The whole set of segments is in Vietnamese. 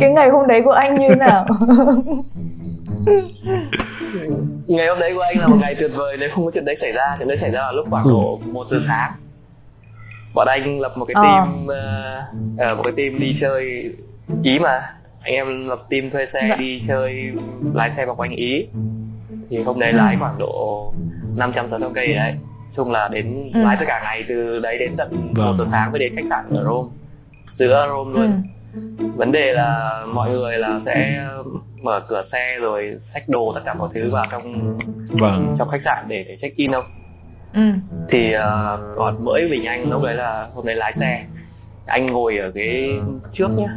cái ngày hôm đấy của anh như nào ngày hôm đấy của anh là một ngày tuyệt vời nếu không có chuyện đấy xảy ra chuyện đấy xảy ra vào lúc khoảng độ một giờ sáng bọn anh lập một cái team ờ. uh, một cái team đi chơi ý mà anh em lập team thuê xe dạ. đi chơi lái xe vào quanh ý thì hôm đấy ừ. lái khoảng độ 500 sáu cây đấy chung là đến ừ. lái tất cả ngày từ đấy đến tận vâng. một giờ sáng mới đến khách sạn ở Rome giữa Rome luôn ừ. Vấn đề là mọi người là sẽ mở cửa xe rồi xách đồ tất cả mọi thứ vào trong vâng. trong khách sạn để để check in không ừ. thì uh, còn mỗi mình anh lúc đấy là hôm đấy lái xe anh ngồi ở ghế trước nhá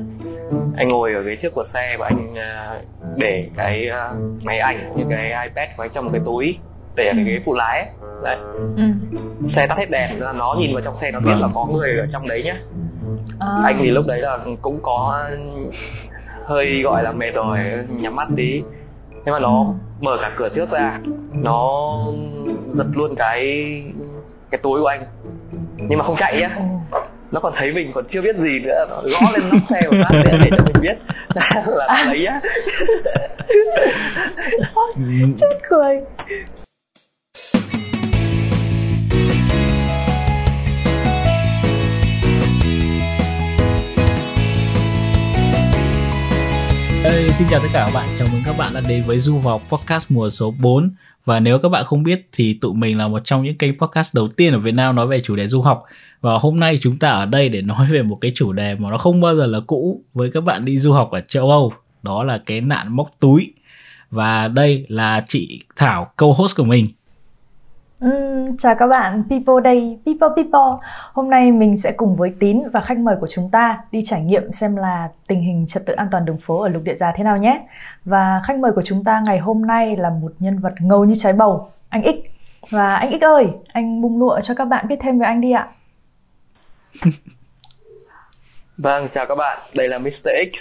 anh ngồi ở ghế trước của xe và anh uh, để cái uh, máy ảnh như cái ipad của anh trong một cái túi để ở cái ghế phụ lái ấy. đấy ừ. xe tắt hết đèn nó nhìn vào trong xe nó biết vâng. là có người ở trong đấy nhá à. anh thì lúc đấy là cũng có hơi gọi là mệt rồi nhắm mắt tí nhưng mà nó ừ. mở cả cửa trước ra nó giật luôn cái cái túi của anh nhưng mà không chạy nhá ừ. nó còn thấy mình còn chưa biết gì nữa nó gõ lên nóc xe của phát để, để cho mình biết là à. lấy á chết cười xin chào tất cả các bạn, chào mừng các bạn đã đến với Du học Podcast mùa số 4 Và nếu các bạn không biết thì tụi mình là một trong những kênh podcast đầu tiên ở Việt Nam nói về chủ đề du học. Và hôm nay chúng ta ở đây để nói về một cái chủ đề mà nó không bao giờ là cũ với các bạn đi du học ở châu Âu. Đó là cái nạn móc túi. Và đây là chị Thảo, câu host của mình. Um, chào các bạn, People Day, People People. Hôm nay mình sẽ cùng với Tín và khách mời của chúng ta đi trải nghiệm xem là tình hình trật tự an toàn đường phố ở lục địa già thế nào nhé. Và khách mời của chúng ta ngày hôm nay là một nhân vật ngầu như trái bầu, anh X. Và anh X ơi, anh bung lụa cho các bạn biết thêm về anh đi ạ. vâng, chào các bạn, đây là Mr. X.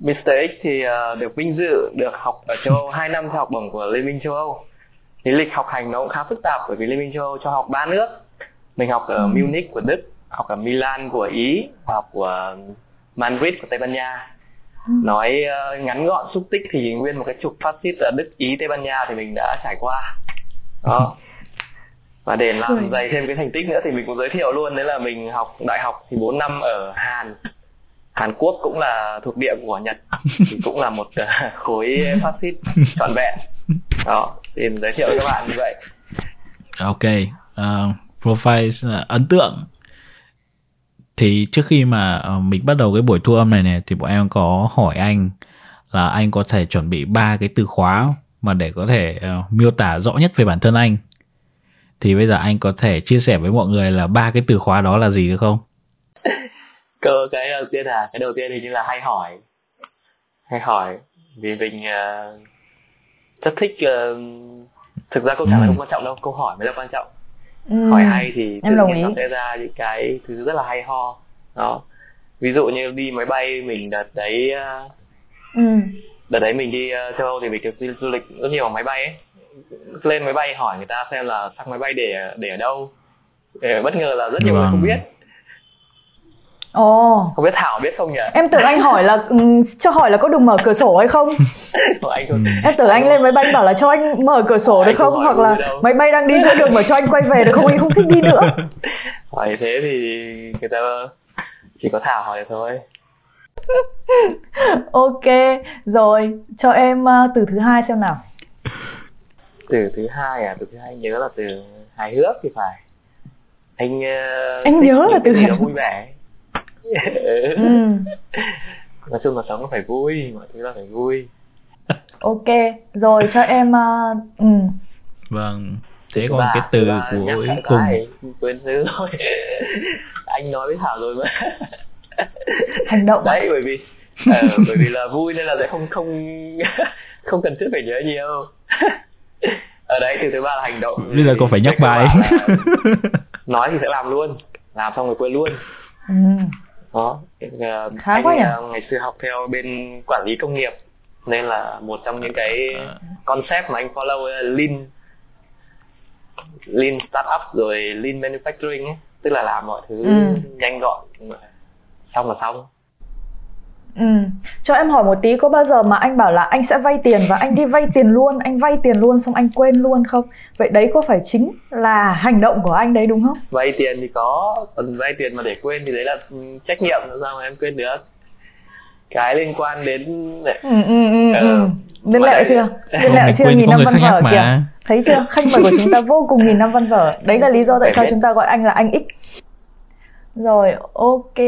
Mr. X thì uh, được vinh dự được học ở châu Âu 2 năm theo học bổng của Liên minh châu Âu cái lịch học hành nó cũng khá phức tạp bởi vì liên minh châu Âu cho học ba nước. Mình học ở ừ. Munich của Đức học ở Milan của Ý học của Madrid của Tây Ban Nha. Ừ. nói uh, ngắn gọn xúc tích thì nguyên một cái trục phát xít ở Đức Ý Tây Ban Nha thì mình đã trải qua. Đó. Và để làm dày thêm cái thành tích nữa thì mình cũng giới thiệu luôn. Đấy là mình học đại học thì 4 năm ở Hàn Hàn Quốc cũng là thuộc địa của Nhật thì cũng là một uh, khối phát xít trọn vẹn. Đó thì giới thiệu các bạn như vậy. Ok uh, profile uh, ấn tượng. Thì trước khi mà uh, mình bắt đầu cái buổi thu âm này này thì bọn em có hỏi anh là anh có thể chuẩn bị ba cái từ khóa mà để có thể uh, miêu tả rõ nhất về bản thân anh. Thì bây giờ anh có thể chia sẻ với mọi người là ba cái từ khóa đó là gì được không cơ cái đầu tiên là cái đầu tiên thì như là hay hỏi hay hỏi vì mình uh, rất thích uh, thực ra câu trả lời ừ. không quan trọng đâu câu hỏi mới là quan trọng ừ. hỏi hay thì tự nhiên nó sẽ ra những cái thứ rất là hay ho đó ví dụ như đi máy bay mình đợt đấy uh, ừ. đợt đấy mình đi uh, châu âu thì mình được đi du lịch rất nhiều máy bay ấy lên máy bay hỏi người ta xem là sang máy bay để để ở đâu để bất ngờ là rất nhiều vâng. người không biết Ồ. Oh. Không biết Thảo biết không nhỉ? Em tưởng anh hỏi là ừ, cho hỏi là có được mở cửa sổ hay không? anh không... Em tưởng anh lên máy bay bảo là cho anh mở cửa sổ được không? Hoặc là máy bay đang đi giữa đường mà cho anh quay về được không? Anh không thích đi nữa. hỏi thế thì người ta chỉ có Thảo hỏi thôi. ok, rồi cho em uh, từ thứ hai xem nào. Từ thứ hai à? Từ thứ hai nhớ là từ hài hước thì phải. Anh uh, anh nhớ là từ hài hước vui vẻ ừ. nói chung là sống phải vui mọi thứ là phải vui. Ok rồi cho em uh, ừ. vâng thế còn cái từ của cùng. quên thứ thôi anh nói với thảo rồi mà. Hành động đấy bởi vì à, bởi vì là vui nên là sẽ không không không cần thiết phải nhớ nhiều. Ở đấy từ thứ ba là hành động. Bây giờ còn phải nhắc bài. nói thì sẽ làm luôn làm xong rồi quên luôn. Ừ đó uh, khá anh, quá nhỉ? uh, ngày xưa học theo bên quản lý công nghiệp nên là một trong những cái concept mà anh follow là lean lean startup rồi lean manufacturing ấy tức là làm mọi thứ ừ. nhanh gọn xong là xong Ừ. Cho em hỏi một tí có bao giờ mà anh bảo là anh sẽ vay tiền và anh đi vay tiền luôn, anh vay tiền luôn xong anh quên luôn không? Vậy đấy có phải chính là hành động của anh đấy đúng không? Vay tiền thì có, còn vay tiền mà để quên thì đấy là trách nhiệm sao mà em quên được. Cái liên quan đến ừ, ừ, ừ, ừ. Liên lệ chưa? Liên lệ chưa? Nghìn năm văn vở kìa. Thấy chưa? Khách mời của chúng ta vô cùng nghìn năm văn vở. Đấy là lý do tại sao chúng ta gọi anh là anh X. Rồi, ok.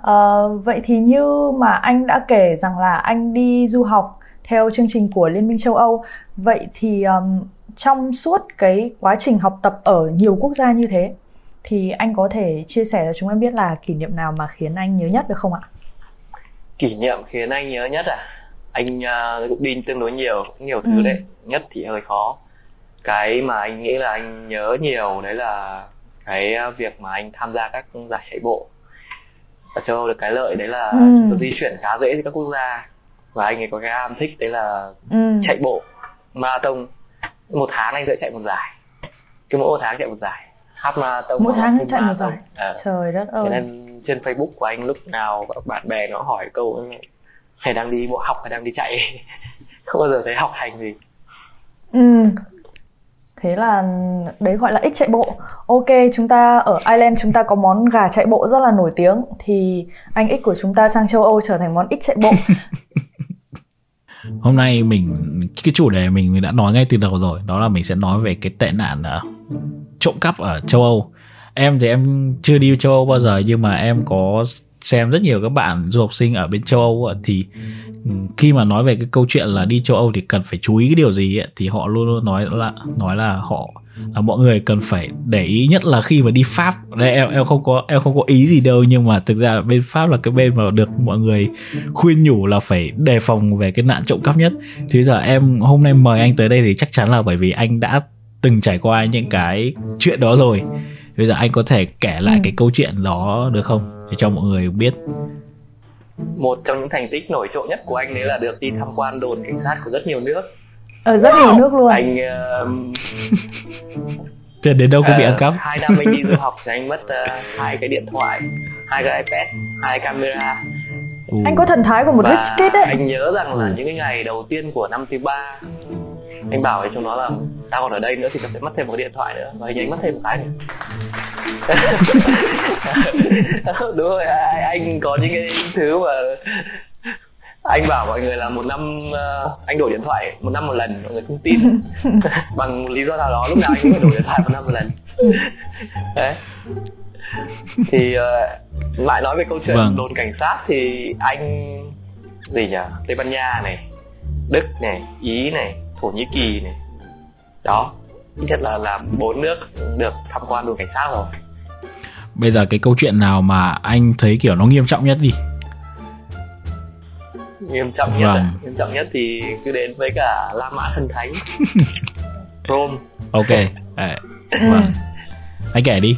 Uh, vậy thì như mà anh đã kể rằng là anh đi du học theo chương trình của Liên minh châu Âu, vậy thì um, trong suốt cái quá trình học tập ở nhiều quốc gia như thế thì anh có thể chia sẻ cho chúng em biết là kỷ niệm nào mà khiến anh nhớ nhất được không ạ? Kỷ niệm khiến anh nhớ nhất à? Anh uh, cũng đi tương đối nhiều, nhiều thứ ừ. đấy. Nhất thì hơi khó. Cái mà anh nghĩ là anh nhớ nhiều đấy là cái việc mà anh tham gia các giải chạy bộ ở châu Âu được cái lợi đấy là ừ. di chuyển khá dễ giữa các quốc gia. Và anh ấy có cái am thích đấy là ừ. chạy bộ marathon. Một tháng anh sẽ chạy một giải. Cứ mỗi một tháng chạy một giải. Half marathon mỗi tháng chạy một giải? À. trời đất ơi. nên trên Facebook của anh lúc nào các bạn bè nó hỏi câu thầy đang đi bộ học hay đang đi chạy? Không bao giờ thấy học hành gì. Ừ thế là đấy gọi là ích chạy bộ. Ok chúng ta ở Ireland chúng ta có món gà chạy bộ rất là nổi tiếng thì anh ích của chúng ta sang châu Âu trở thành món ích chạy bộ. Hôm nay mình cái chủ đề mình mình đã nói ngay từ đầu rồi đó là mình sẽ nói về cái tệ nạn uh, trộm cắp ở châu Âu. Em thì em chưa đi châu Âu bao giờ nhưng mà em có xem rất nhiều các bạn du học sinh ở bên châu Âu thì khi mà nói về cái câu chuyện là đi châu Âu thì cần phải chú ý cái điều gì ấy, thì họ luôn luôn nói là nói là họ là mọi người cần phải để ý nhất là khi mà đi Pháp. Đây em em không có em không có ý gì đâu nhưng mà thực ra bên Pháp là cái bên mà được mọi người khuyên nhủ là phải đề phòng về cái nạn trộm cắp nhất. Thì giờ em hôm nay mời anh tới đây thì chắc chắn là bởi vì anh đã từng trải qua những cái chuyện đó rồi. Bây giờ anh có thể kể lại cái câu chuyện đó được không? Để cho mọi người biết một trong những thành tích nổi trội nhất của anh đấy là được đi tham quan đồn cảnh sát của rất nhiều nước. Ở rất nhiều nước luôn. Anh uh, đến đâu cũng uh, bị ăn cắp? hai năm anh đi du học thì anh mất uh, hai cái điện thoại hai cái ipad hai camera. Ừ. anh có thần thái của một rich kid đấy anh nhớ rằng là ừ. những cái ngày đầu tiên của năm thứ ba anh bảo với chúng nó là tao còn ở đây nữa thì tao sẽ mất thêm một cái điện thoại nữa. Và hình anh mất thêm một cái nữa đúng rồi anh có những cái thứ mà anh bảo mọi người là một năm uh, anh đổi điện thoại một năm một lần mọi người không tin. Bằng một lý do nào đó lúc nào anh cũng đổi điện thoại một năm một lần. Đấy. Thì uh, lại nói về câu chuyện vâng. đồn cảnh sát thì anh gì nhỉ? Tây ban nha này đức này ý này thổ nhĩ kỳ này. Đó ít nhất là là bốn nước được tham quan đồn cảnh sát rồi. Bây giờ cái câu chuyện nào mà anh thấy kiểu nó nghiêm trọng nhất đi? Nghiêm trọng nhất vâng. nghiêm trọng nhất thì cứ đến với cả La Mã thần thánh. Rome. Ok. À, vâng. Anh kể đi.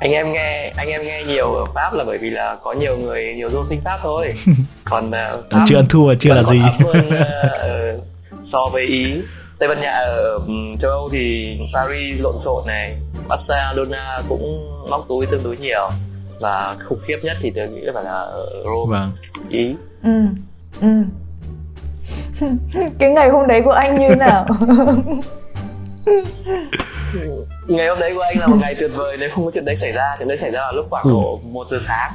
Anh em nghe anh em nghe nhiều ở pháp là bởi vì là có nhiều người nhiều du sinh pháp thôi. Còn uh, pháp chưa ăn thua chưa là gì? Hơn, uh, so với ý. Tây ban nha ở châu âu thì paris lộn xộn này barcelona cũng móc túi tương đối nhiều và khủng khiếp nhất thì tôi nghĩ là phải là ở rome. Vâng. ý. Ừ ừ. Cái ngày hôm đấy của anh như nào? Ngày hôm đấy của anh là một ngày tuyệt vời nếu không có chuyện đấy xảy ra chuyện đấy xảy ra là lúc khoảng ừ. độ một giờ sáng.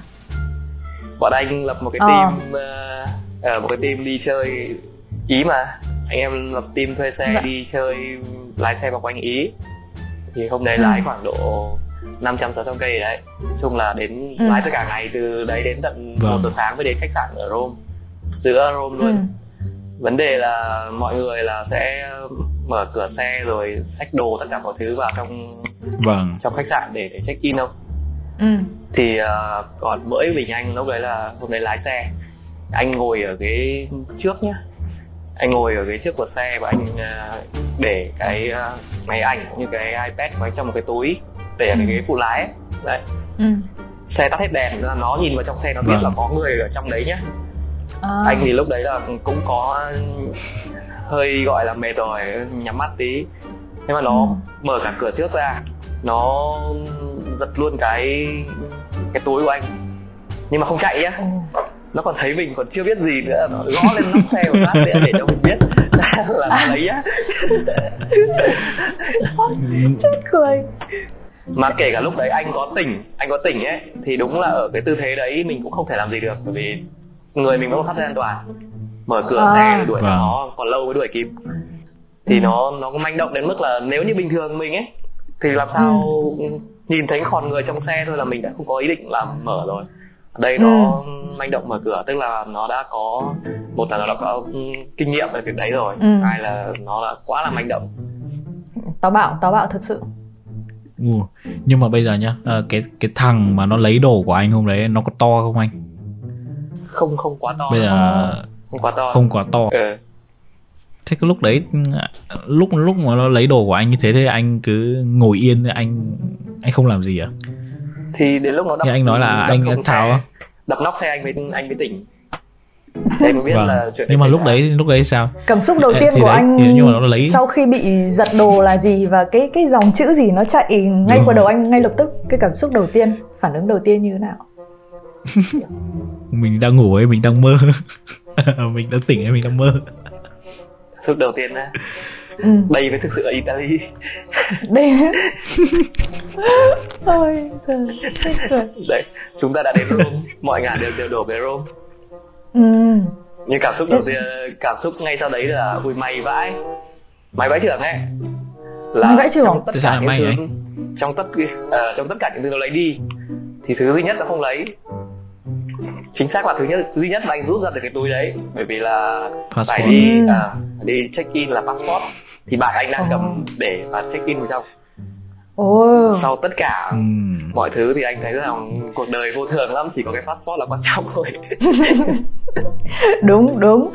Bọn anh lập một cái ờ. team uh, một cái team đi chơi ý mà anh em lập team thuê xe dạ. đi chơi lái xe vào quanh ý thì hôm đấy ừ. lái khoảng độ 500 600 cây đấy chung là đến ừ. lái tất cả ngày từ đấy đến tận vâng. một giờ sáng mới đến khách sạn ở Rome giữa Rome luôn ừ. vấn đề là mọi người là sẽ mở cửa xe rồi xách đồ tất cả mọi thứ vào trong vâng. trong khách sạn để, để check in đâu ừ. thì uh, còn mỗi mình anh lúc đấy là hôm đấy lái xe anh ngồi ở ghế trước nhá anh ngồi ở ghế trước của xe và anh uh, để cái uh, máy ảnh cũng như cái ipad của anh trong một cái túi để ở cái ghế phụ lái ấy. đấy ừ. xe tắt hết đèn là nó nhìn vào trong xe nó biết vâng. là có người ở trong đấy nhá à. anh thì lúc đấy là cũng có hơi gọi là mệt rồi nhắm mắt tí nhưng mà nó ừ. mở cả cửa trước ra nó giật luôn cái cái túi của anh nhưng mà không chạy nhá ừ. Nó còn thấy mình còn chưa biết gì nữa. Nó gõ lên nóc xe một phát để cho mình biết. Là nó lấy á. Chết cười. Mà kể cả lúc đấy anh có tỉnh anh có tỉnh ấy thì đúng là ở cái tư thế đấy mình cũng không thể làm gì được bởi vì người mình vẫn thắt dây an toàn. Mở cửa À. xe đuổi Vâng. nó còn lâu mới đuổi kịp. Thì nó nó có manh động đến mức là nếu như bình thường mình ấy thì làm sao nhìn thấy còn người trong xe thôi là mình đã không có ý định làm mở rồi đây nó manh động mở cửa tức là nó đã có một là nó đã có ừ, kinh nghiệm về việc đấy rồi Ừ. hai là nó là quá là manh động táo bạo táo bạo thật sự Ừ. Nhưng mà bây giờ nhá, ờ, cái cái thằng mà nó lấy đồ của anh hôm đấy nó có to không anh? không không quá to Bây giờ không quá to không quá to. ừ. Thế cái lúc đấy lúc lúc mà nó lấy đồ của anh như thế thì anh cứ ngồi yên anh anh không làm gì à? Thì đến lúc nó đập Như anh nói là đập anh tháo đập nóc xe anh mới anh mới tỉnh thế mới biết Vâng. là chuyện Nhưng mà lúc đấy lúc đấy sao? cảm xúc đầu tiên thì của đấy, anh thì nhưng mà nó lấy- sau khi bị giật đồ là gì và cái cái dòng chữ gì nó chạy ngay Đúng qua rồi. đầu anh ngay lập tức cái cảm xúc đầu tiên phản ứng đầu tiên như thế nào Mình đang ngủ ấy, mình đang mơ. mình đang tỉnh ấy, mình đang mơ. phút đầu tiên á ừ. đây mới thực sự là Italy đây ôi giời chết cười đấy chúng ta đã đến Rome mọi ngả đều đều đổ về Rome ừ. nhưng cảm xúc đầu tiên cảm xúc ngay sau đấy là ui may vãi may vãi trưởng ấy May vãi chưởng? trong tất Tại sao cả những may thứ trong tất ờ, trong tất cả những thứ nó lấy đi thì thứ duy nhất nó không lấy chính xác là thứ nhất duy nhất mà anh rút ra từ cái túi đấy bởi vì là phải Passport. đi Ừ. à, đi check in là passport thì bạn anh đang cầm để và check in vào trong ồ. Sau tất cả Ừm. mọi thứ thì anh thấy rằng cuộc đời vô thường lắm chỉ có cái passport là quan trọng thôi. Đúng đúng.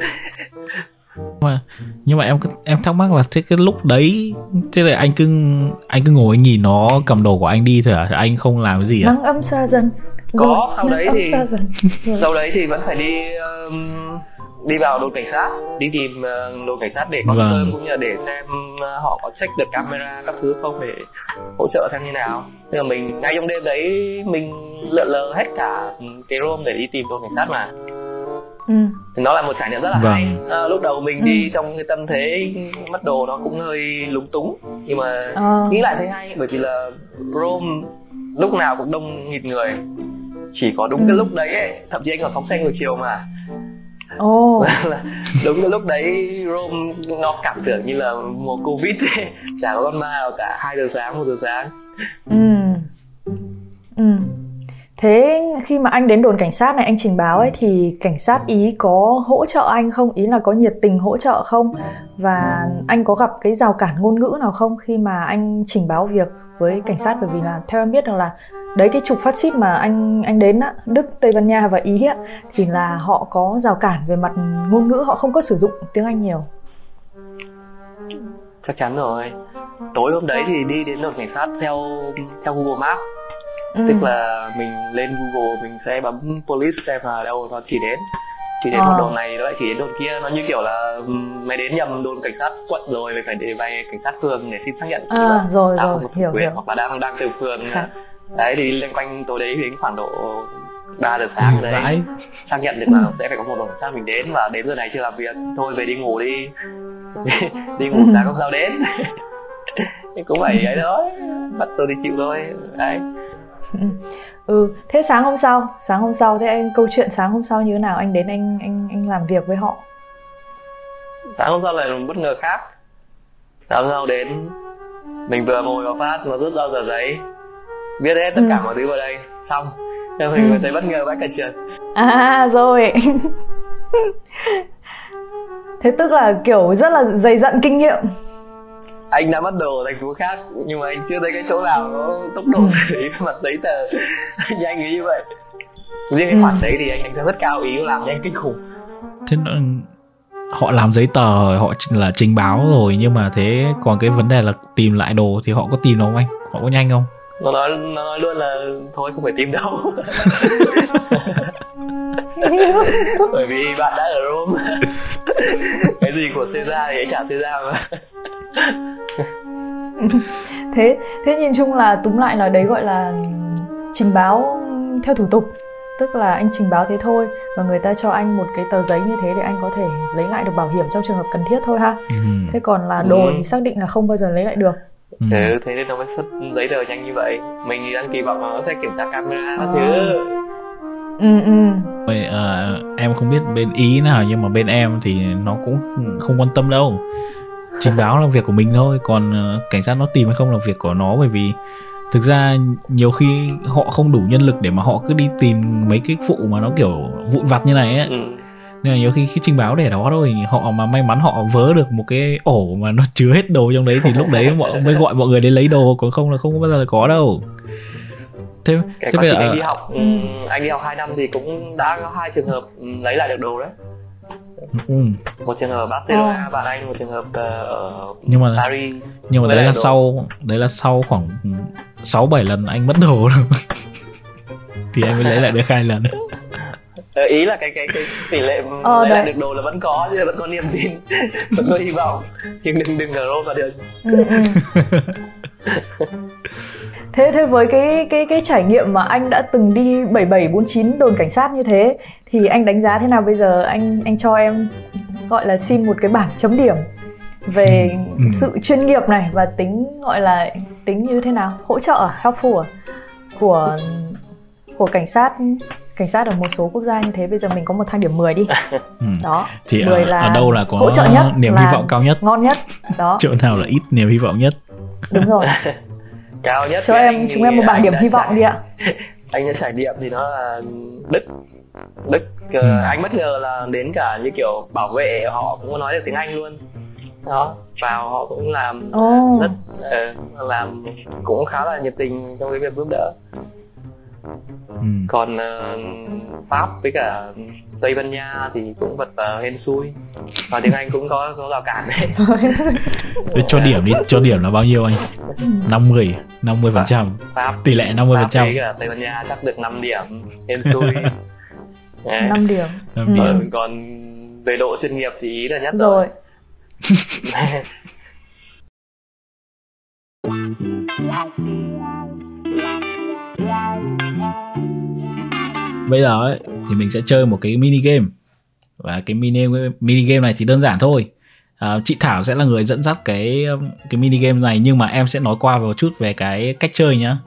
Mà nhưng mà em em thắc mắc là thế cái lúc đấy thế là anh cứ anh cứ ngồi anh nhìn nó cầm đồ của anh đi thôi à anh không làm cái gì à? Nắng ấm xa dần. Có, Rồi, sau đấy thì- sau đấy thì vẫn phải đi um, đi vào đồn cảnh sát đi tìm uh, đồn cảnh sát để có Vâng. cũng như là để xem uh, họ có check được camera các thứ không để hỗ trợ xem như nào nhưng mà mình ngay trong đêm đấy mình lượn lờ hết cả cái room để đi tìm đồn cảnh sát mà ừ. thì nó là một trải nghiệm rất là Vâng. hay à, lúc đầu mình Ừ. đi trong cái tâm thế mất đồ nó cũng hơi lúng túng nhưng mà Ờ. nghĩ lại thấy hay bởi vì là Rome lúc nào cũng đông nghịt người chỉ có đúng cái Ừ. lúc đấy ấy, thậm chí anh còn phóng xe ngược chiều mà ồ là đúng cái lúc đấy Rome nó cảm tưởng như là mùa Covid ấy. chả có con ma nào cả hai giờ sáng một giờ sáng Ừ. Ừ. Thế khi mà anh đến đồn cảnh sát này anh trình báo ấy thì cảnh sát ý có hỗ trợ anh không? Ý là có nhiệt tình hỗ trợ không? Và anh có gặp cái rào cản ngôn ngữ nào không khi mà anh trình báo việc với cảnh sát bởi vì là theo em biết rằng là đấy cái trục phát xít mà anh anh đến á, Đức, Tây Ban Nha và Ý á thì là họ có rào cản về mặt ngôn ngữ, họ không có sử dụng tiếng Anh nhiều. chắc chắn rồi tối hôm đấy thì đi đến đồn cảnh sát theo theo Google Maps Ừ. tức là mình lên Google mình sẽ bấm police xem là đâu nó chỉ đến chỉ đến Ờ. một đồn này nó lại chỉ đến đồn kia nó như kiểu là ừm, mày đến nhầm đồn cảnh sát quận rồi mày phải để về cảnh sát phường để xin xác nhận. À, rồi, đã rồi, thẩm hiểu, quyền hiểu. hoặc là đang đang từ phường đấy thì liên quanh tối đấy đến khoảng độ 3 giờ sáng đấy. vãi. Xác nhận được là sẽ phải có một đồn cảnh sát mình đến và đến giờ này chưa làm việc. Thôi về đi ngủ đi. Đi ngủ sáng hôm sau đến. Thì cũng phải ấy thôi. Bắt tôi đi chịu thôi. Đấy Ừ, thế sáng hôm sau, sáng hôm sau thế anh câu chuyện sáng hôm sau như thế nào? Anh đến anh anh anh làm việc với họ. sáng hôm sau lại một bất ngờ khác sáng hôm sau đến mình vừa ngồi vào phát nó rút ra tờ giấy viết hết tất cả Ừ. mọi thứ vào đây xong nên mình Ừ. mới thấy bất ngờ vãi cả trường À rồi. thế tức là kiểu rất là dày dặn kinh nghiệm. Anh đã bắt đồ ở thành phố khác nhưng mà anh chưa thấy cái chỗ nào có tốc độ Ừ. xử lý mặt giấy tờ. Nhanh như vậy. Riêng cái Ừ. khoản đấy thì anh đánh giá rất cao ý làm nhanh kinh khủng. Thế nó, họ làm giấy tờ họ là trình báo rồi nhưng mà thế còn cái vấn đề là tìm lại đồ thì họ có tìm đâu không anh? Họ có nhanh không? Nó nói nó nói luôn là thôi không phải tìm đâu. Bởi vì bạn đã ở Rome. Cái gì của Caesar thì anh trả Caesar mà thế thế nhìn chung là túm lại là đấy gọi là trình báo theo thủ tục tức là anh trình báo thế thôi và người ta cho anh một cái tờ giấy như thế để anh có thể lấy lại được bảo hiểm trong trường hợp cần thiết thôi ha ừ. thế còn là đồ Ừ. thì xác định là không bao giờ lấy lại được Ừ. ừ, thế nên nó mới xuất giấy tờ nhanh như vậy mình thì đang kỳ vọng nó sẽ kiểm tra camera các À. thứ ừ ừ Vậy, ờ, em không biết bên ý nào nhưng mà bên em thì nó cũng không quan tâm đâu trình báo là việc của mình thôi còn ờ, cảnh sát nó tìm hay không là việc của nó bởi vì thực ra nhiều khi họ không đủ nhân lực để mà họ cứ đi tìm mấy cái vụ mà nó kiểu vụn vặt như này ấy. Ừ. nên là nhiều khi khi trình báo để đó thôi họ mà may mắn họ vớ được một cái ổ mà nó chứa hết đồ trong đấy thì lúc đấy mọi mới gọi mọi người đến lấy đồ còn không là không bao giờ là có đâu. Thế thế bây giờ anh đi học ừ, anh đi học 2 năm thì cũng đã có hai trường hợp ừ, lấy lại được đồ đấy ừ. một trường hợp ở Barcelona Ờ. bạn anh một trường hợp ờ, ở nhưng mà Paris nhưng mà đấy là lại đồ. sau đấy là sau khoảng sáu bảy lần anh mất đồ rồi thì anh mới lấy lại được hai lần Ờ, ý là cái cái cái tỷ lệ Ờ, lấy lại đấy. được đồ là vẫn có chứ vẫn có niềm tin vẫn có hy vọng nhưng đừng đừng rô ra được ừ, ừ. thế thế với cái cái cái trải nghiệm mà anh đã từng đi 7749 đồn cảnh sát như thế thì anh đánh giá thế nào bây giờ? Anh anh cho em gọi là xin một cái bảng chấm điểm về Ừ. sự chuyên nghiệp này và tính gọi là tính như thế nào? Hỗ trợ helpful à? của của cảnh sát cảnh sát ở một số quốc gia như thế. Bây giờ mình có một thang điểm 10 đi. Ừ. đó thì 10 ở, là ở đâu là có hỗ trợ nhất niềm hy vọng cao nhất? ngon nhất. Đó. Chỗ nào là ít niềm hy vọng nhất đúng rồi cao nhất cho em chúng em một bảng điểm hy vọng trải- đi ạ anh đã trải nghiệm thì nó là đức đức ờ, Ừ. anh bất ngờ là đến cả như kiểu bảo vệ họ cũng có nói được tiếng anh luôn đó vào họ cũng làm Ồ. rất ờ, làm cũng khá là nhiệt tình trong cái việc giúp đỡ ừ. còn ờ, pháp với cả tây ban nha thì cũng vật uh, hên xui. Và tiếng anh cũng có có rào cản đấy. Cho điểm đi cho điểm là bao nhiêu anh? 50 50 phần trăm. Pháp. Tỷ lệ 50 phần trăm. Tây ban nha chắc được 5 điểm hên xui. Đấy. 5 điểm. Năm Ừ. điểm. Ờ, còn về độ chuyên nghiệp thì ý là nhất rồi bây giờ ấy, thì mình sẽ chơi một cái mini game. Và cái mini mini game này thì đơn giản thôi. À, chị Thảo sẽ là người dẫn dắt cái um, cái mini game này nhưng mà em sẽ nói qua một chút về cái cách chơi nhá.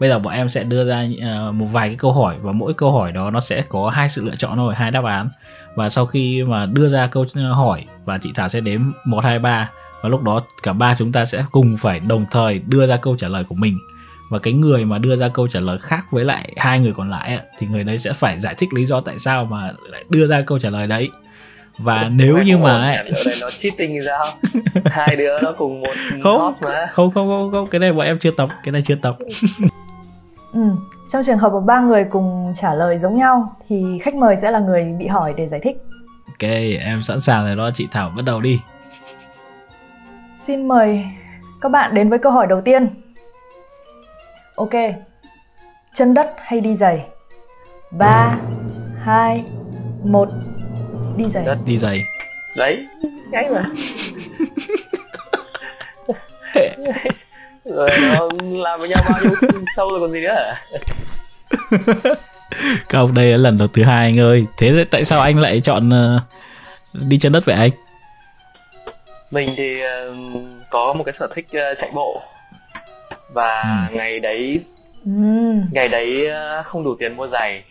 Bây giờ bọn em sẽ đưa ra à, một vài cái câu hỏi và mỗi câu hỏi đó nó sẽ có hai sự lựa chọn thôi hai đáp án. Và sau khi mà đưa ra câu à, hỏi và chị Thảo sẽ đếm một hai ba và lúc đó cả ba chúng ta sẽ cùng phải đồng thời đưa ra câu trả lời của mình và cái người mà đưa ra câu trả lời khác với lại hai người còn lại thì người đấy sẽ phải giải thích lý do tại sao mà lại đưa ra câu trả lời đấy. Và nếu như mà ấy, nó cheating thì sao? Hai đứa nó cùng một không mà. không không không không cái này bọn em chưa tập cái này chưa tập. Ừ. trong trường hợp mà ba người cùng trả lời giống nhau thì khách mời sẽ là người bị hỏi để giải thích. Ok em sẵn sàng rồi đó chị Thảo bắt đầu đi. Xin mời các bạn đến với câu hỏi đầu tiên ok. Chân đất hay đi giày? Ba hai một. Đi giày. Đất. đi giày. Đấy. Nhanh mà. Rồi nó làm với nhau bao nhiêu sâu rồi còn gì nữa hả? Các ông đây là lần đầu thứ hai anh ơi. Thế tại sao anh lại chọn ờ, đi chân đất vậy anh? Mình thì ờ, có một cái sở thích ờ, chạy bộ và Ừ. ngày đấy Ừm, ngày đấy ờ, không đủ tiền mua giày.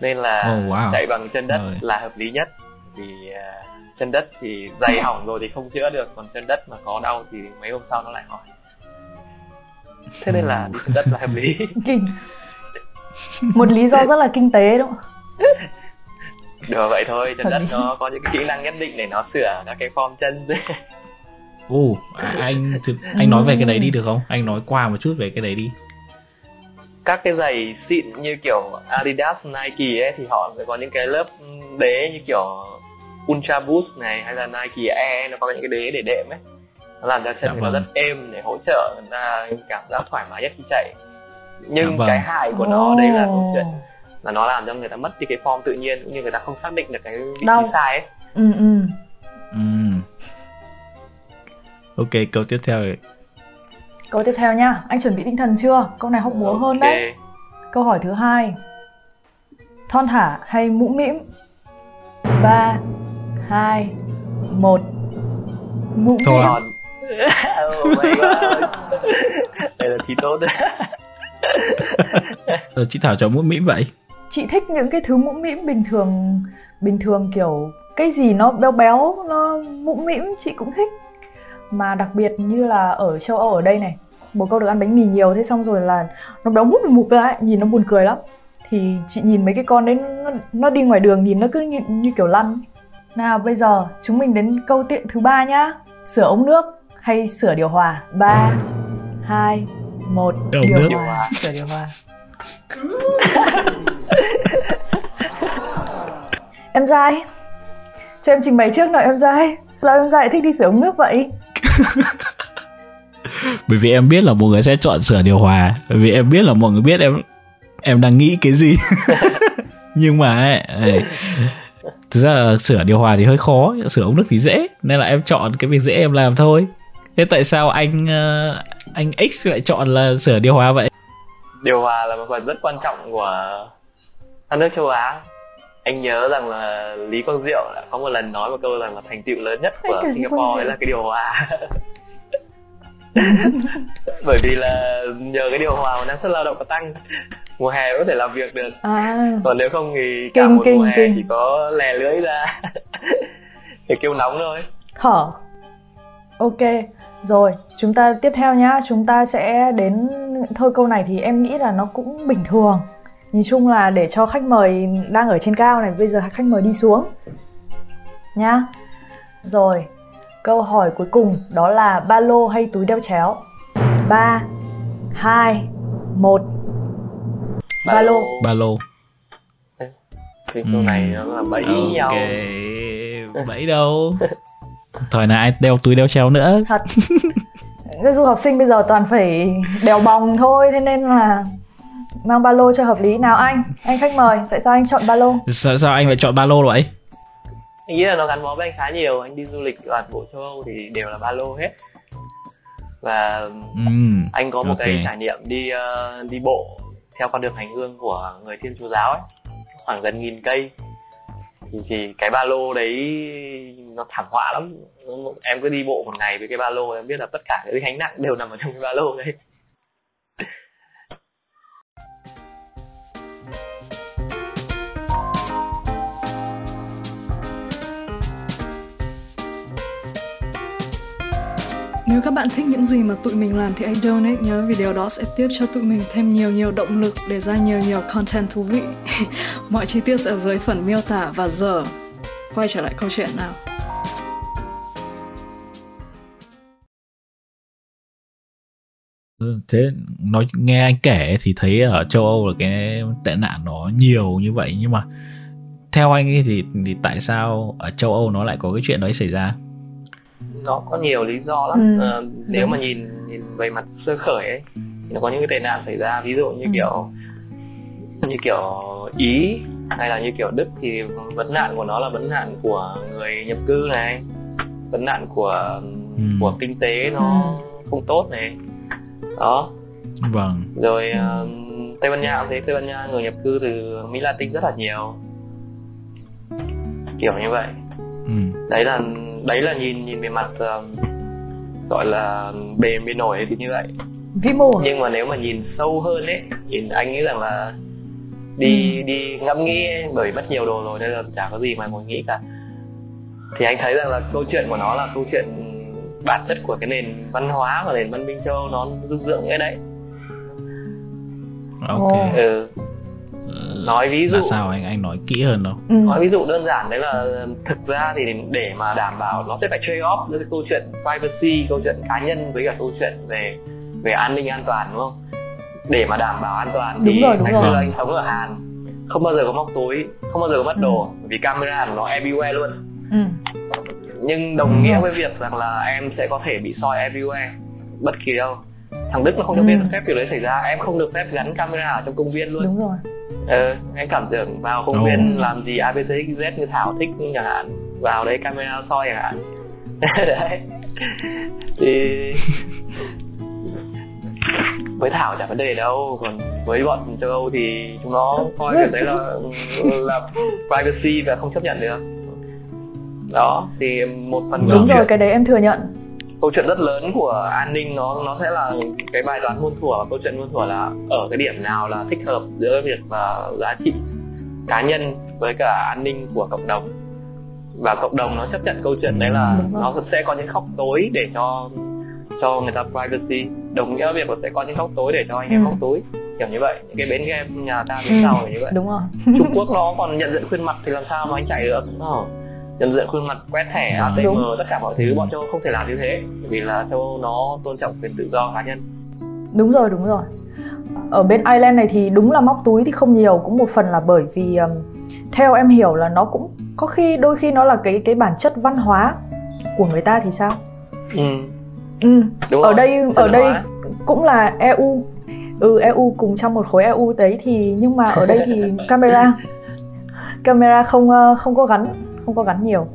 Nên là Oh, wow. chạy bằng chân đất Rồi. là hợp lý nhất. Vì ờ, chân đất thì giày hỏng rồi thì không chữa được. Còn chân đất mà có đau thì mấy hôm sau nó lại hỏi thế nên là đi chân đất là hợp lý. Kinh. Một lý do rất là kinh tế đúng không? Được vậy thôi chân đất nó có những cái kỹ năng nhất định để nó sửa các cái form chân Ồ, à, anh anh nói về cái đấy đi được không? Anh nói qua một chút về cái đấy đi. các cái giày xịn như kiểu Adidas, Nike ấy thì họ sẽ có những cái lớp đế như kiểu Ultra Boost này hay là Nike Air nó có những cái đế để đệm ấy nó làm cho chân Dạ vâng. rất êm để hỗ trợ người ta cảm giác thoải mái nhất khi chạy nhưng Dạ vâng. cái hại của nó đấy là câu chuyện là nó làm cho người ta mất đi cái form tự nhiên cũng như người ta không xác định được cái vị trí sai ấy ừ ừ. Ok, câu tiếp theo rồi. câu tiếp theo nha. Anh chuẩn bị tinh thần chưa? Câu này hóc búa hơn Ok. đấy. Câu hỏi thứ hai. Thon thả hay mũm mĩm? 3 2 1 mũm Thôi. mĩm. Còn oh đây là thi tốt. Đấy Ờ, chị Thảo chọn mũm mĩm vậy. Chị thích những cái thứ mũm mĩm bình thường bình thường kiểu cái gì nó béo béo nó mũm mĩm chị cũng thích mà đặc biệt như là ở châu Âu ở đây này bố câu được ăn bánh mì nhiều thế xong rồi là nó béo múp mục ra ấy, nhìn nó buồn cười lắm. Thì chị nhìn mấy cái con đấy nó, nó đi ngoài đường nhìn nó cứ như, như kiểu lăn. Nào bây giờ chúng mình đến câu tiện thứ ba nhá. Sửa ống nước hay sửa điều hòa? Ba hai một điều nước. hòa sửa điều hòa. Em dai cho em trình bày trước nào em dai sao em dai thích đi sửa ống nước vậy bởi vì em biết là mọi người sẽ chọn sửa điều hòa. Bởi vì em biết là mọi người biết em em đang nghĩ cái gì. Nhưng mà ấy, ấy, thực ra là sửa điều hòa thì hơi khó. Sửa ống nước thì dễ nên là em chọn cái việc dễ em làm thôi. Thế tại sao anh ờ, anh X lại chọn là sửa điều hòa vậy? Điều hòa là một phần rất quan trọng của các nước châu Á anh nhớ rằng là Lý Quang Diệu đã có một lần nói một câu rằng là thành tựu lớn nhất của Singapore đấy là cái điều hòa. Bởi vì là nhờ cái điều hòa mà năng suất lao động có tăng. Mùa hè có thể làm việc được. À. Còn nếu không thì cả Kinh, một kinh, mùa hè kinh. chỉ có lè lưỡi ra. Để kêu nóng thôi. Thở ok. Rồi chúng ta tiếp theo nhá. Chúng ta sẽ đến thôi câu này thì em nghĩ là nó cũng bình thường nhìn chung là để cho khách mời đang ở trên cao này bây giờ khách mời đi xuống. Nhá. Rồi câu hỏi cuối cùng đó là ba lô hay túi đeo chéo? Ba hai một. Ba lô. ba lô. Cái câu này nó là bẫy nhau. ok bẫy đâu? Thời nào ai đeo túi đeo treo nữa? Thật. Cái du học sinh bây giờ toàn phải đèo bòng thôi thế nên là mang ba lô cho hợp lý. Nào anh anh khách mời tại sao anh chọn ba lô? Sao, sao anh lại chọn ba lô vậy? Anh nghĩ là nó gắn bó với anh khá nhiều. Anh đi du lịch toàn bộ châu Âu thì đều là ba lô hết. Và Ừm, anh có một ok. cái trải nghiệm đi ờ, đi bộ theo con đường hành hương của người thiên chúa giáo ấy. Khoảng gần nghìn cây. Thì, thì cái ba lô đấy nó thảm họa lắm. Em cứ đi bộ một ngày với cái ba lô em biết là tất cả những cái gánh nặng đều nằm ở trong cái ba lô đấy Nếu các bạn thích những gì mà tụi mình làm thì hãy donate nhớ, vì điều đó sẽ tiếp cho tụi mình thêm nhiều nhiều động lực để ra nhiều nhiều content thú vị. Mọi chi tiết sẽ ở dưới phần miêu tả và giờ, quay trở lại câu chuyện nào. Ừ, thế nói, nghe anh kể thì thấy ở châu Âu là cái tệ nạn nó nhiều như vậy nhưng mà theo anh ấy thì thì tại sao ở châu Âu nó lại có cái chuyện đấy xảy ra nó có nhiều lý do lắm Ừ, Ờ, nếu đúng. mà nhìn nhìn về mặt sơ khởi ấy thì nó có những cái tệ nạn xảy ra ví dụ như Ừ. kiểu như kiểu ý hay là như kiểu đức thì vấn nạn của nó là vấn nạn của người nhập cư này vấn nạn của Ừ. của kinh tế nó không tốt này đó vâng rồi Ừ. ờ, tây ban nha cũng thế tây ban nha người nhập cư từ mỹ latin rất là nhiều kiểu như vậy ừ. đấy là đấy là nhìn nhìn về mặt ờ, gọi là bề bề nổi thì như vậy. Vĩ mô à? nhưng mà nếu mà nhìn sâu hơn ấy nhìn anh nghĩ rằng là đi đi ngẫm nghĩ ấy, bởi mất nhiều đồ rồi nên là chả có gì mà ngồi nghĩ cả. Thì anh thấy rằng là câu chuyện của nó là câu chuyện bản chất của cái nền văn hóa và nền văn minh châu Âu nó dung dưỡng cái đấy. Ok. Ừ. Nói ví dụ là sao anh anh nói kỹ hơn đâu ừ. nói ví dụ đơn giản đấy là thực ra thì để mà đảm bảo nó sẽ phải trade off giữa cái câu chuyện privacy câu chuyện cá nhân với cả câu chuyện về về an ninh an toàn đúng không để mà đảm bảo an toàn thì Đúng rồi, đúng ngày rồi. anh sống ở Hàn không bao giờ có móc túi không bao giờ có mất đồ vì camera của nó everywhere luôn ừ. nhưng đồng Ừ. nghĩa với việc rằng là em sẽ có thể bị soi everywhere bất kỳ đâu thằng Đức nó không cho Ừ. biết phép điều đấy xảy ra. Em không được phép gắn camera ở trong công viên luôn. Đúng rồi. Ờ, anh cảm tưởng vào công Ồ. viên làm gì abc z như thảo thích chẳng hạn. Vào đấy camera soi chẳng hạn. Đấy. Thì với thảo chả vấn đề đâu. Còn với bọn châu âu thì chúng nó coi việc đấy là là privacy và không chấp nhận được. Đó thì một phần đúng rồi cái đấy em thừa nhận câu chuyện rất lớn của an ninh nó nó sẽ là cái bài toán muôn thuở và câu chuyện muôn thuở là ở cái điểm nào là thích hợp giữa việc và giá trị cá nhân với cả an ninh của cộng đồng. Và cộng đồng nó chấp nhận câu chuyện đấy là nó sẽ có những khóc tối để cho cho người ta privacy. Đồng nghĩa việc là sẽ có những góc tối để cho anh em ừ. góc tối kiểu như vậy. Những cái bến game nhà ta bên ừ. sau như vậy. Đúng rồi. Trung Quốc nó còn nhận diện khuôn mặt thì làm sao mà anh chạy được? Oh. Nhận diện khuôn mặt quét thẻ ATM đúng. tất cả mọi thứ bọn châu không thể làm như thế vì là châu Âu nó tôn trọng quyền tự do cá nhân. Đúng rồi đúng rồi. Ở bên Ireland này thì đúng là móc túi thì không nhiều cũng một phần là bởi vì um, theo em hiểu là nó cũng có khi đôi khi nó là cái cái bản chất văn hóa của người ta thì sao? Ừ. Ừ. Đúng ở đây ở đây cũng là EU ừ EU cùng trong một khối EU đấy thì nhưng mà ở đây thì camera camera không ờ, không có gắn không có gắn nhiều.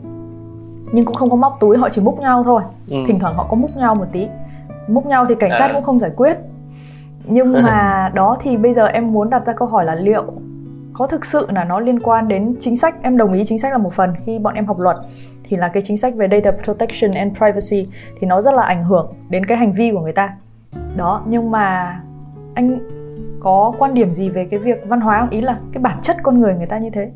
Nhưng cũng không có móc túi họ chỉ múc nhau thôi. Ừ. thỉnh thoảng họ có múc nhau một tí. Múc nhau thì cảnh sát à. cũng không giải quyết. Nhưng mà đó thì bây giờ em muốn đặt ra câu hỏi là liệu có thực sự là nó liên quan đến chính sách? Em đồng ý chính sách là một phần. Khi bọn em học luật thì là cái chính sách về data protection and privacy thì nó rất là ảnh hưởng đến cái hành vi của người ta. Đó nhưng mà anh có quan điểm gì về cái việc văn hóa không? Ý là cái bản chất con người người ta như thế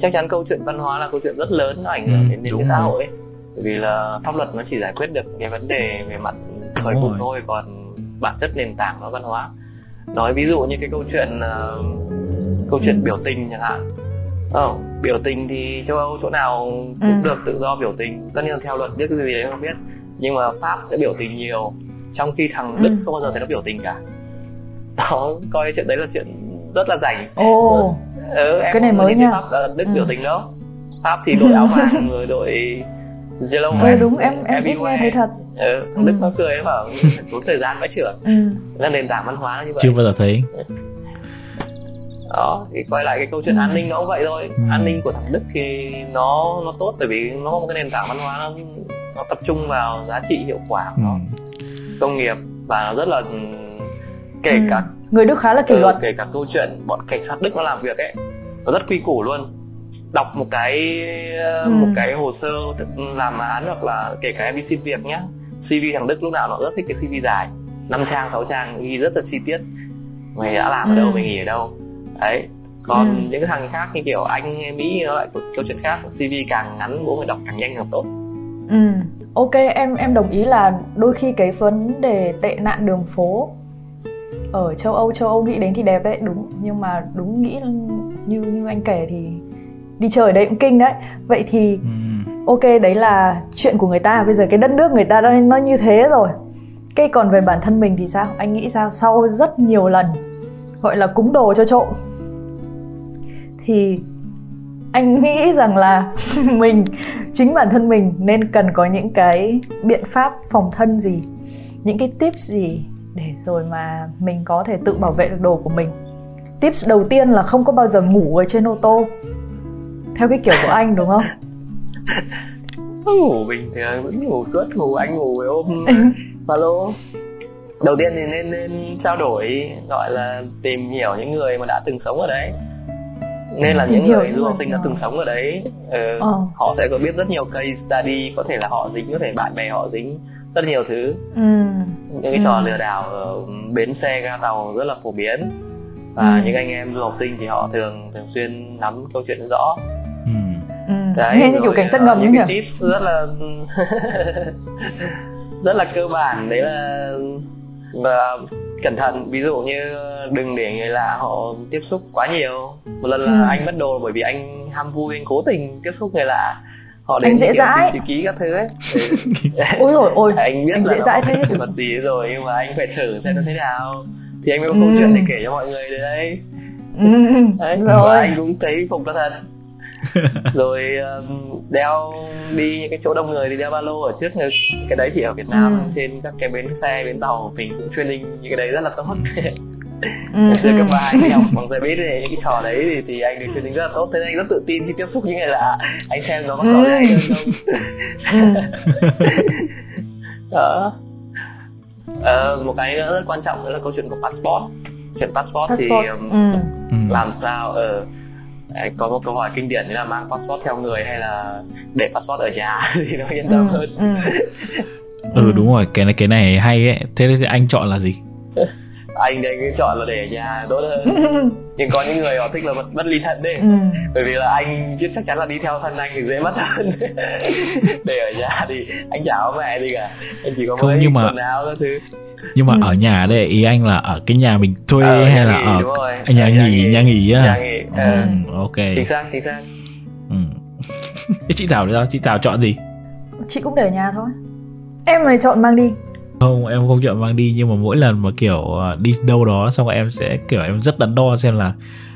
chắc chắn câu chuyện văn hóa là câu chuyện rất lớn nó ảnh hưởng ừ, đến, đến cái xã hội ấy. bởi vì là pháp luật nó chỉ giải quyết được cái vấn đề về mặt thời vụ thôi còn bản chất nền tảng nó văn hóa nói ví dụ như cái câu chuyện uh, câu chuyện biểu tình chẳng hạn Ờ, biểu tình thì châu Âu chỗ nào cũng ừ. được tự do biểu tình tất nhiên là theo luật biết cái gì đấy không biết nhưng mà Pháp sẽ biểu tình nhiều trong khi thằng Đức ừ. không bao giờ thấy nó biểu tình cả đó coi chuyện đấy là chuyện rất là rảnh ồ oh. Ừ, cái này mới nha Pháp là Đức ừ. biểu tình đâu Pháp thì đội áo vàng người đội yellow ừ, đúng em em biết nghe thấy thật ừ, Đức ừ. nó cười bảo tốn thời gian vãi trưởng ừ. là nền tảng văn hóa như vậy chưa bao giờ thấy đó thì quay lại cái câu chuyện ừ. an ninh nó cũng vậy thôi ừ. an ninh của thằng đức thì nó nó tốt bởi vì nó có một cái nền tảng văn hóa nó, nó tập trung vào giá trị hiệu quả của nó ừ. công nghiệp và nó rất là kể ừ. cả người đức khá là kỷ luật kể cả câu chuyện bọn cảnh sát đức nó làm việc ấy nó rất quy củ luôn đọc một cái ừ. một cái hồ sơ làm án hoặc là kể cả em đi xin việc nhá cv thằng đức lúc nào nó rất thích cái cv dài năm trang sáu trang ghi rất là chi tiết mày đã làm ở đâu ừ. mày nghỉ ở đâu đấy còn ừ. những cái thằng khác như kiểu anh mỹ nó lại câu chuyện khác cv càng ngắn bố người đọc càng nhanh càng tốt ừ ok em em đồng ý là đôi khi cái vấn đề tệ nạn đường phố ở châu âu châu âu nghĩ đến thì đẹp đấy đúng. Nhưng mà đúng nghĩ như như anh kể thì đi chơi ở đây cũng kinh đấy. Vậy thì ừ. ok đấy là chuyện của người ta. Bây giờ cái đất nước người ta nó, nó như thế rồi. Cái còn về bản thân mình thì sao? Anh nghĩ sao? Sau rất nhiều lần gọi là cúng đồ cho trộm thì anh nghĩ rằng là mình chính bản thân mình nên cần có những cái biện pháp phòng thân gì những cái tips gì để rồi mà mình có thể tự bảo vệ được đồ của mình. Tips đầu tiên là không có bao giờ ngủ ở trên ô tô. Theo cái kiểu của anh đúng không? Ngủ bình thường vẫn ngủ suốt ngủ anh ngủ với ôm alo đầu tiên thì nên nên trao đổi gọi là tìm hiểu những người mà đã từng sống ở đấy. Nên là tìm những người du học sinh đã từng sống ở đấy ừ, ờ. họ sẽ có biết rất nhiều case study có thể là họ dính có thể bạn bè họ dính rất nhiều thứ ừ. những cái ừ. trò lừa đảo ở bến xe ga tàu rất là phổ biến và ừ. những anh em du học sinh thì họ thường thường xuyên nắm câu chuyện rõ ừ. Ừ. Đấy, nghe như kiểu cảnh sát ngầm những cái tips rất là rất là cơ bản đấy là và cẩn thận ví dụ như đừng để người lạ họ tiếp xúc quá nhiều một lần là ừ. anh mất đồ bởi vì anh ham vui anh cố tình tiếp xúc người lạ họ đến anh dễ dãi. ký các thứ ấy. Ôi rồi ôi anh biết anh là dễ dãi thế vật gì rồi nhưng mà anh phải thử xem nó thế nào. Thì anh mới có câu chuyện để kể cho mọi người đấy. Ừ. đấy rồi. và anh cũng thấy phục là thật. Rồi um, đeo đi những cái chỗ đông người thì đeo ba lô ở trước ngực. Cái đấy thì ở Việt Nam ừ. trên các cái bến xe bến tàu mình cũng training những cái đấy rất là tốt. ừ, ngày xưa cấp ba anh học bằng xe buýt thì những cái trò đấy thì, thì anh được training rất là tốt thế nên anh rất tự tin khi tiếp xúc những người lạ. Anh xem nó có trò hay hơn không đó. Ờ, một cái rất quan trọng nữa là câu chuyện của passport. Chuyện passport, passport. thì um, ừ. Ừ. làm sao ở uh, có một câu hỏi kinh điển như là mang passport theo người hay là để passport ở nhà thì nó yên tâm Ừ, hơn. ừ. ừ đúng rồi cái này cái này hay ấy. Thế thì anh chọn là gì anh đây cứ chọn là để ở nhà tốt hơn nhưng có những người họ thích là mất, mất ly thân đấy. Ừ. bởi vì là anh biết chắc chắn là đi theo thân anh thì dễ mất hơn. Để ở nhà thì anh chả có mẹ gì cả. Anh chỉ có Không, mấy nhưng mà- quần áo các thứ. nhưng mà Ừ. ở nhà đây ý anh là ở cái nhà mình thuê Ờ, hay nhà là nghỉ, ở rồi. ở nhà nghỉ nhà nghỉ á nhà nghỉ ờ, ừ, ok. Chính xác chính xác. Ừ. Chị Thảo thì sao? Chị Thảo chọn gì? Chị cũng để ở nhà thôi. Em này chọn mang đi không em không chọn mang đi nhưng mà mỗi lần mà kiểu ờ, đi đâu đó xong rồi em sẽ kiểu em rất đắn đo xem là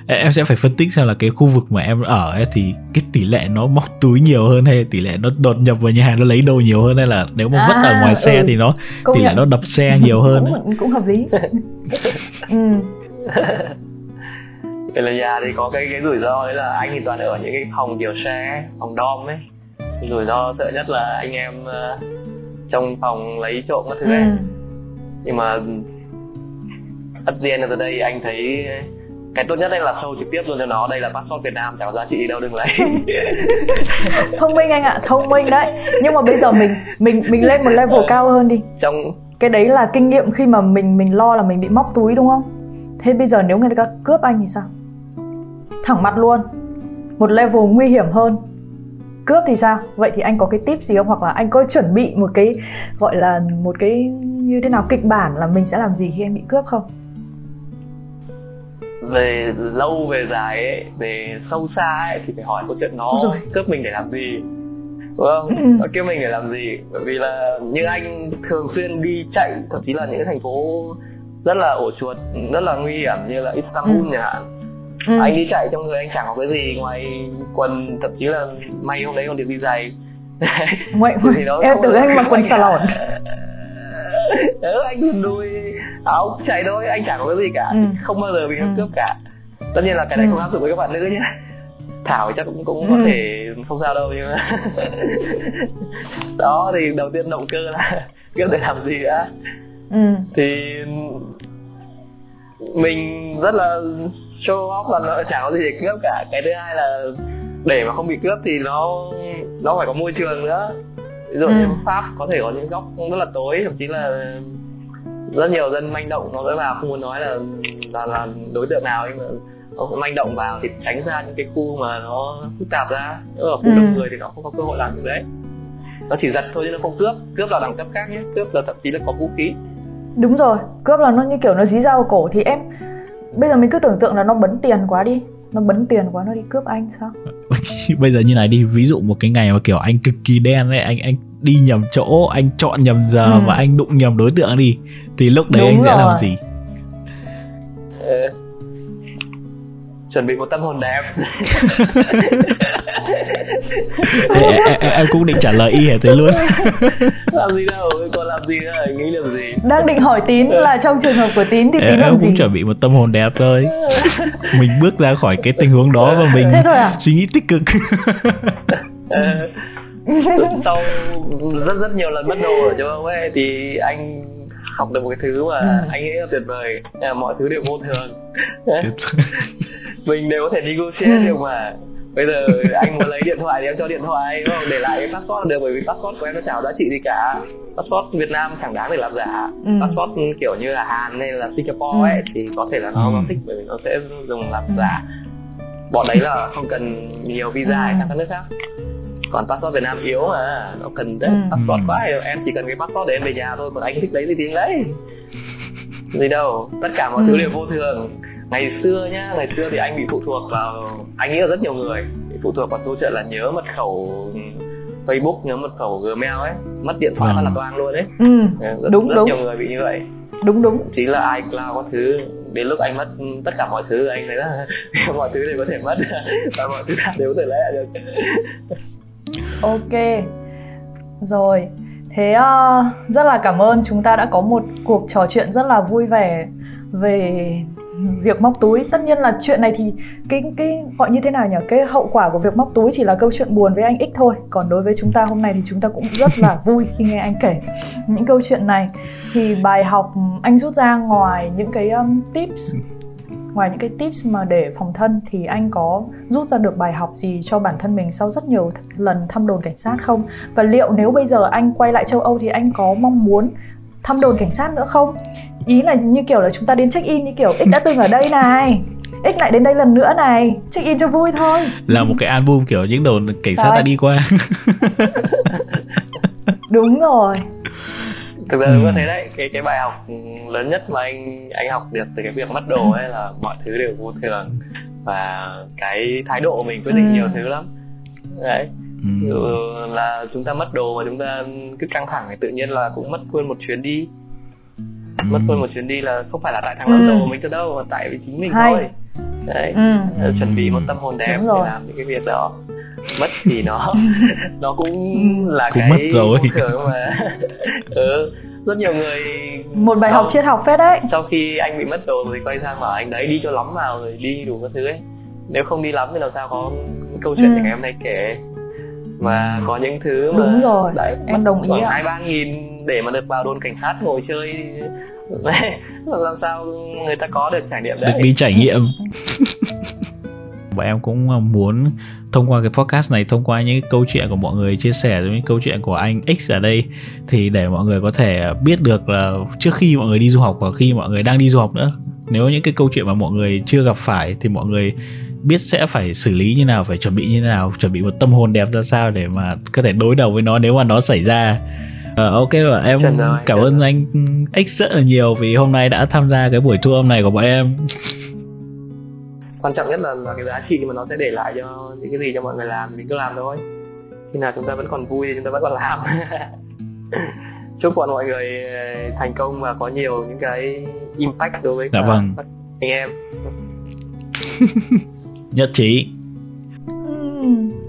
em sẽ phải phân tích xem là cái khu vực mà em ở ấy thì cái tỷ lệ nó móc túi nhiều hơn hay tỷ lệ nó đột nhập vào nhà nó lấy đồ nhiều hơn hay là nếu mà vứt ở À, ngoài xe ừ. thì nó Công tỷ lệ nó đập xe nhiều hơn ấy. cũng, cũng hợp lý ừ. Về là nhà thì có cái cái rủi ro đấy là anh thì toàn ở những cái phòng kiểu xe phòng dom ấy rủi ro sợ nhất là anh em ờ, trong phòng lấy trộm các thứ Ừ. ấy nhưng mà at the end of the day anh thấy cái tốt nhất anh là show trực tiếp luôn cho nó. Đây là passport Việt Nam chẳng có giá trị gì đâu đừng lấy. Thông minh anh ạ thông minh đấy. Nhưng mà bây giờ mình mình mình lên một level cao hơn đi. Trong cái đấy là kinh nghiệm khi mà mình mình lo là mình bị móc túi đúng không? Thế bây giờ nếu người ta cướp anh thì sao? Thẳng mặt luôn. Một level nguy hiểm hơn cướp thì sao? Vậy thì anh có cái tip gì không? Hoặc là anh có chuẩn bị một cái gọi là một cái như thế nào kịch bản là mình sẽ làm gì khi anh bị cướp không? Về lâu về dài ấy về sâu xa ấy thì phải hỏi câu chuyện nó cướp mình để làm gì. Đúng không? Ừ. nó kêu mình để làm gì? Bởi vì là như anh thường xuyên đi chạy thậm chí là những cái thành phố rất là ổ chuột rất là nguy hiểm như là Istanbul Ừ. chẳng hạn ừ. anh đi chạy trong người anh chẳng có cái gì ngoài quần thậm chí là may hôm đấy còn được đi giày Ngoại, Thì em tưởng anh mặc quần xà lòn ừ, anh quần đùi áo chạy thôi anh chẳng có cái gì cả Ừ. không bao giờ bị Ừ. cướp cả tất nhiên là cái này Ừ. không áp dụng với các bạn nữ nhé thảo chắc cũng cũng có Ừ. thể không sao đâu nhưng mà đó thì đầu tiên động cơ là cướp để làm gì đã ừ. thì mình rất là show off là nó chẳng có gì để cướp cả. Cái thứ hai là để mà không bị cướp thì nó nó phải có môi trường nữa. Ví dụ như Ừ. pháp có thể có những góc rất là tối thậm chí là rất nhiều dân manh động nó sẽ vào. Không muốn nói là là, là đối tượng nào nhưng mà nó cũng manh động vào thì tránh ra những cái khu mà nó phức tạp ra. Nếu ở khu Ừ. đông người thì nó không có cơ hội làm được đấy. Nó chỉ giật thôi chứ nó không cướp. Cướp là đẳng cấp khác nhé. Cướp là thậm chí là có vũ khí. Đúng rồi. Cướp là nó như kiểu nó dí dao vào cổ thì em bây giờ mình cứ tưởng tượng là nó bấn tiền quá đi nó bấn tiền quá nó đi cướp anh sao bây giờ như này đi ví dụ một cái ngày mà kiểu anh cực kỳ đen ấy anh anh đi nhầm chỗ anh chọn nhầm giờ Ừ. và anh đụng nhầm đối tượng đi thì lúc đấy Đúng anh sẽ rồi. làm gì chuẩn bị một tâm hồn đẹp. Ê, em, em, em cũng định trả lời y hệt thế luôn. Làm gì đâu còn làm gì nữa nghĩ làm gì? Đang định hỏi tín là trong trường hợp của tín thì em, tín em làm gì? cũng chuẩn bị một tâm hồn đẹp thôi. Mình bước ra khỏi cái tình huống đó và mình Thế thôi à? suy nghĩ tích cực. Ờ, sau rất rất nhiều lần mất đồ ở châu Âu ấy thì anh học được một cái thứ mà Ừ. anh nghĩ là tuyệt vời là mọi thứ đều vô thường mình đều có thể negotiate Ừ. được mà bây giờ anh muốn lấy điện thoại thì em cho điện thoại đúng không? để lại cái passport được bởi vì passport của em nó chả có giá trị gì cả passport Việt Nam chẳng đáng để làm giả Ừ. passport kiểu như là Hàn hay là Singapore ấy thì có thể là nó Ừ. nó thích bởi vì nó sẽ dùng làm Ừ. giả bọn đấy là không cần nhiều visa Ừ. sang các nước khác còn passport Việt Nam yếu mà nó cần đấy. Ừ. passport Ừ. quá thì em chỉ cần cái passport để em về nhà thôi còn anh thích lấy thì anh lấy gì đâu tất cả mọi Ừ. thứ đều vô thường. Ngày xưa nhá ngày xưa thì anh bị phụ thuộc vào anh nghĩ là rất nhiều người. Bị phụ thuộc vào câu chuyện là nhớ mật khẩu Facebook nhớ mật khẩu Gmail ấy. Mất điện thoại phát là toang luôn ấy. Ừ rất, Đúng, rất đúng. nhiều người bị như vậy. Đúng đúng. Chỉ là iCloud có thứ đến lúc anh mất tất cả mọi thứ anh thấy là mọi thứ đều có thể mất. Và mọi thứ nào đều có thể lấy lại được ok. Rồi. Thế uh, rất là cảm ơn chúng ta đã có một cuộc trò chuyện rất là vui vẻ về việc móc túi. Tất nhiên là chuyện này thì cái cái gọi như thế nào nhỉ? Cái hậu quả của việc móc túi chỉ là câu chuyện buồn với anh X thôi. Còn đối với chúng ta hôm nay thì chúng ta cũng rất là vui khi nghe anh kể những câu chuyện này. Thì bài học anh rút ra ngoài những cái um, tips ngoài những cái tips mà để phòng thân thì anh có rút ra được bài học gì cho bản thân mình sau rất nhiều lần thăm đồn cảnh sát không? Và liệu nếu bây giờ anh quay lại châu Âu thì anh có mong muốn thăm đồn cảnh sát nữa không? Ý là như kiểu là chúng ta đến check in như kiểu x đã từng ở đây này x lại đến đây lần nữa này check in cho vui thôi. Là một cái album kiểu những đồn cảnh sát đã đi qua. Đúng rồi thực ra ừ. có thấy đấy cái cái bài học lớn nhất mà anh anh học được từ cái việc mất đồ ấy là mọi thứ đều vô thường và cái thái độ của mình quyết định ừ. nhiều thứ lắm đấy ừ. là chúng ta mất đồ mà chúng ta cứ căng thẳng thì tự nhiên là cũng mất quên một chuyến đi ừ. mất quên một chuyến đi là không phải là tại thằng ừ. đồ mình từ đâu mà tại vì chính mình Hay. thôi đấy ừ. chuẩn bị một tâm hồn đẹp để làm những cái việc đó mất thì nó nó cũng là cũng cái mất rồi mà ừ, rất nhiều người một bài học triết học phết đấy. sau khi anh bị mất đồ rồi quay sang bảo anh đấy đi cho lắm vào rồi đi đủ các thứ ấy. Nếu không đi lắm thì làm sao có câu chuyện ừ. ngày hôm nay kể. Và có những thứ mà đúng rồi. đấy, em đồng ý hai ba nghìn để mà được vào đồn cảnh sát ngồi chơi. Làm sao người ta có được trải nghiệm đấy. được đi trải nghiệm và em cũng ờ, muốn thông qua cái podcast này thông qua những câu chuyện của mọi người chia sẻ những câu chuyện của anh X ở đây thì để mọi người có thể biết được là trước khi mọi người đi du học và khi mọi người đang đi du học nữa nếu những cái câu chuyện mà mọi người chưa gặp phải thì mọi người biết sẽ phải xử lý như nào phải chuẩn bị như nào chuẩn bị một tâm hồn đẹp ra sao để mà có thể đối đầu với nó nếu mà nó xảy ra. Uh, ok và em cảm ơn anh X rất là nhiều vì hôm nay đã tham gia cái buổi tour hôm này của bọn em quan trọng nhất là, là cái giá trị mà nó sẽ để lại cho những cái gì cho mọi người làm mình cứ làm thôi. Khi nào chúng ta vẫn còn vui thì chúng ta vẫn còn làm. Chúc bọn mọi người ờ, thành công và có nhiều những cái impact đối với dạ vâng. anh em. Nhất trí.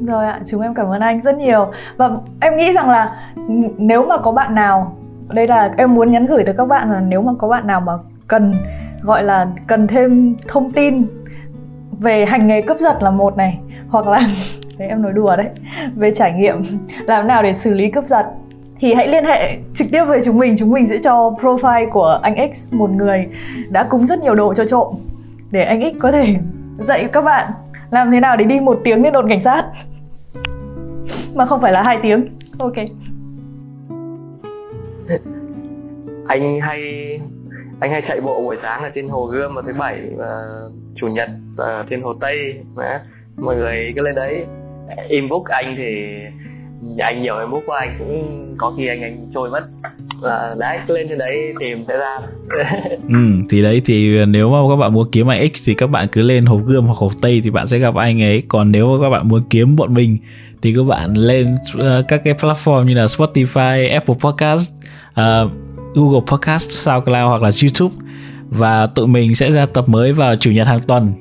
Rồi ạ chúng em cảm ơn anh rất nhiều. Và em nghĩ rằng là nếu mà có bạn nào đây là em muốn nhắn gửi tới các bạn là nếu mà có bạn nào mà cần gọi là cần thêm thông tin về hành nghề cướp giật là một này, hoặc là đấy, em nói đùa đấy. Về trải nghiệm, làm nào để xử lý cướp giật? Thì hãy liên hệ trực tiếp với chúng mình chúng mình sẽ cho profile của anh X, một người đã cúng rất nhiều đồ cho trộm, để anh X có thể dạy các bạn làm thế nào để đi một tiếng đến đồn cảnh sát. Mà không phải là hai tiếng. Ok. Anh hay anh hay chạy bộ buổi sáng ở trên hồ gươm vào thứ bảy và chủ nhật ở trên hồ tây. Mà mọi người cứ lên đấy. Inbox anh thì anh nhiều inbox của anh cũng có khi anh anh trôi mất. Và đấy cứ lên trên đấy tìm sẽ ra. Ừ thì đấy thì nếu mà các bạn muốn kiếm anh X thì các bạn cứ lên hồ gươm hoặc hồ tây thì bạn sẽ gặp anh ấy. Còn nếu mà các bạn muốn kiếm bọn mình thì các bạn lên uh, các cái platform như là Spotify, Apple Podcast, uh, Google Podcast, SoundCloud hoặc là YouTube. Và tụi mình sẽ ra tập mới vào chủ nhật hàng tuần.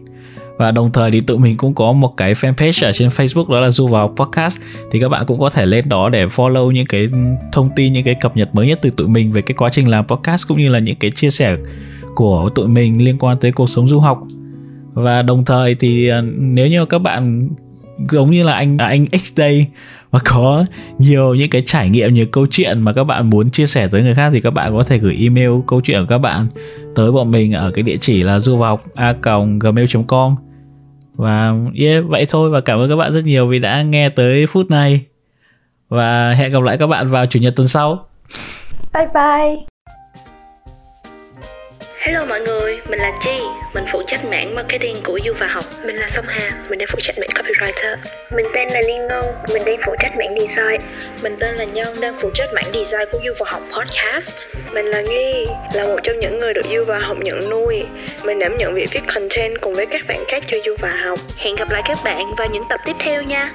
Và đồng thời thì tụi mình cũng có một cái fanpage ở trên Facebook đó là du vào podcast. Thì các bạn cũng có thể lên đó để follow những cái thông tin những cái cập nhật mới nhất từ tụi mình về cái quá trình làm podcast cũng như là những cái chia sẻ của tụi mình liên quan tới cuộc sống du học. Và đồng thời thì ờ, nếu như các bạn giống như là anh à, anh X Day mà có nhiều những cái trải nghiệm nhiều câu chuyện mà các bạn muốn chia sẻ tới người khác thì các bạn có thể gửi email câu chuyện của các bạn tới bọn mình ở cái địa chỉ là du học a gmail.com và yeah, vậy thôi và cảm ơn các bạn rất nhiều vì đã nghe tới phút này. Và hẹn gặp lại các bạn vào chủ nhật tuần sau. Bye bye. Hello mọi người, mình là Chi, mình phụ trách mảng marketing của Du và Học. Mình là Song Hà, mình đang phụ trách mảng copywriter. Mình tên là Liên Ngân, mình đang phụ trách mảng design. Mình tên là Nhân, đang phụ trách mảng design của Du và Học podcast. Mình là Nghi, là một trong những người được Du và Học nhận nuôi. Mình đảm nhận việc viết content cùng với các bạn khác cho Du và Học. Hẹn gặp lại các bạn vào những tập tiếp theo nha.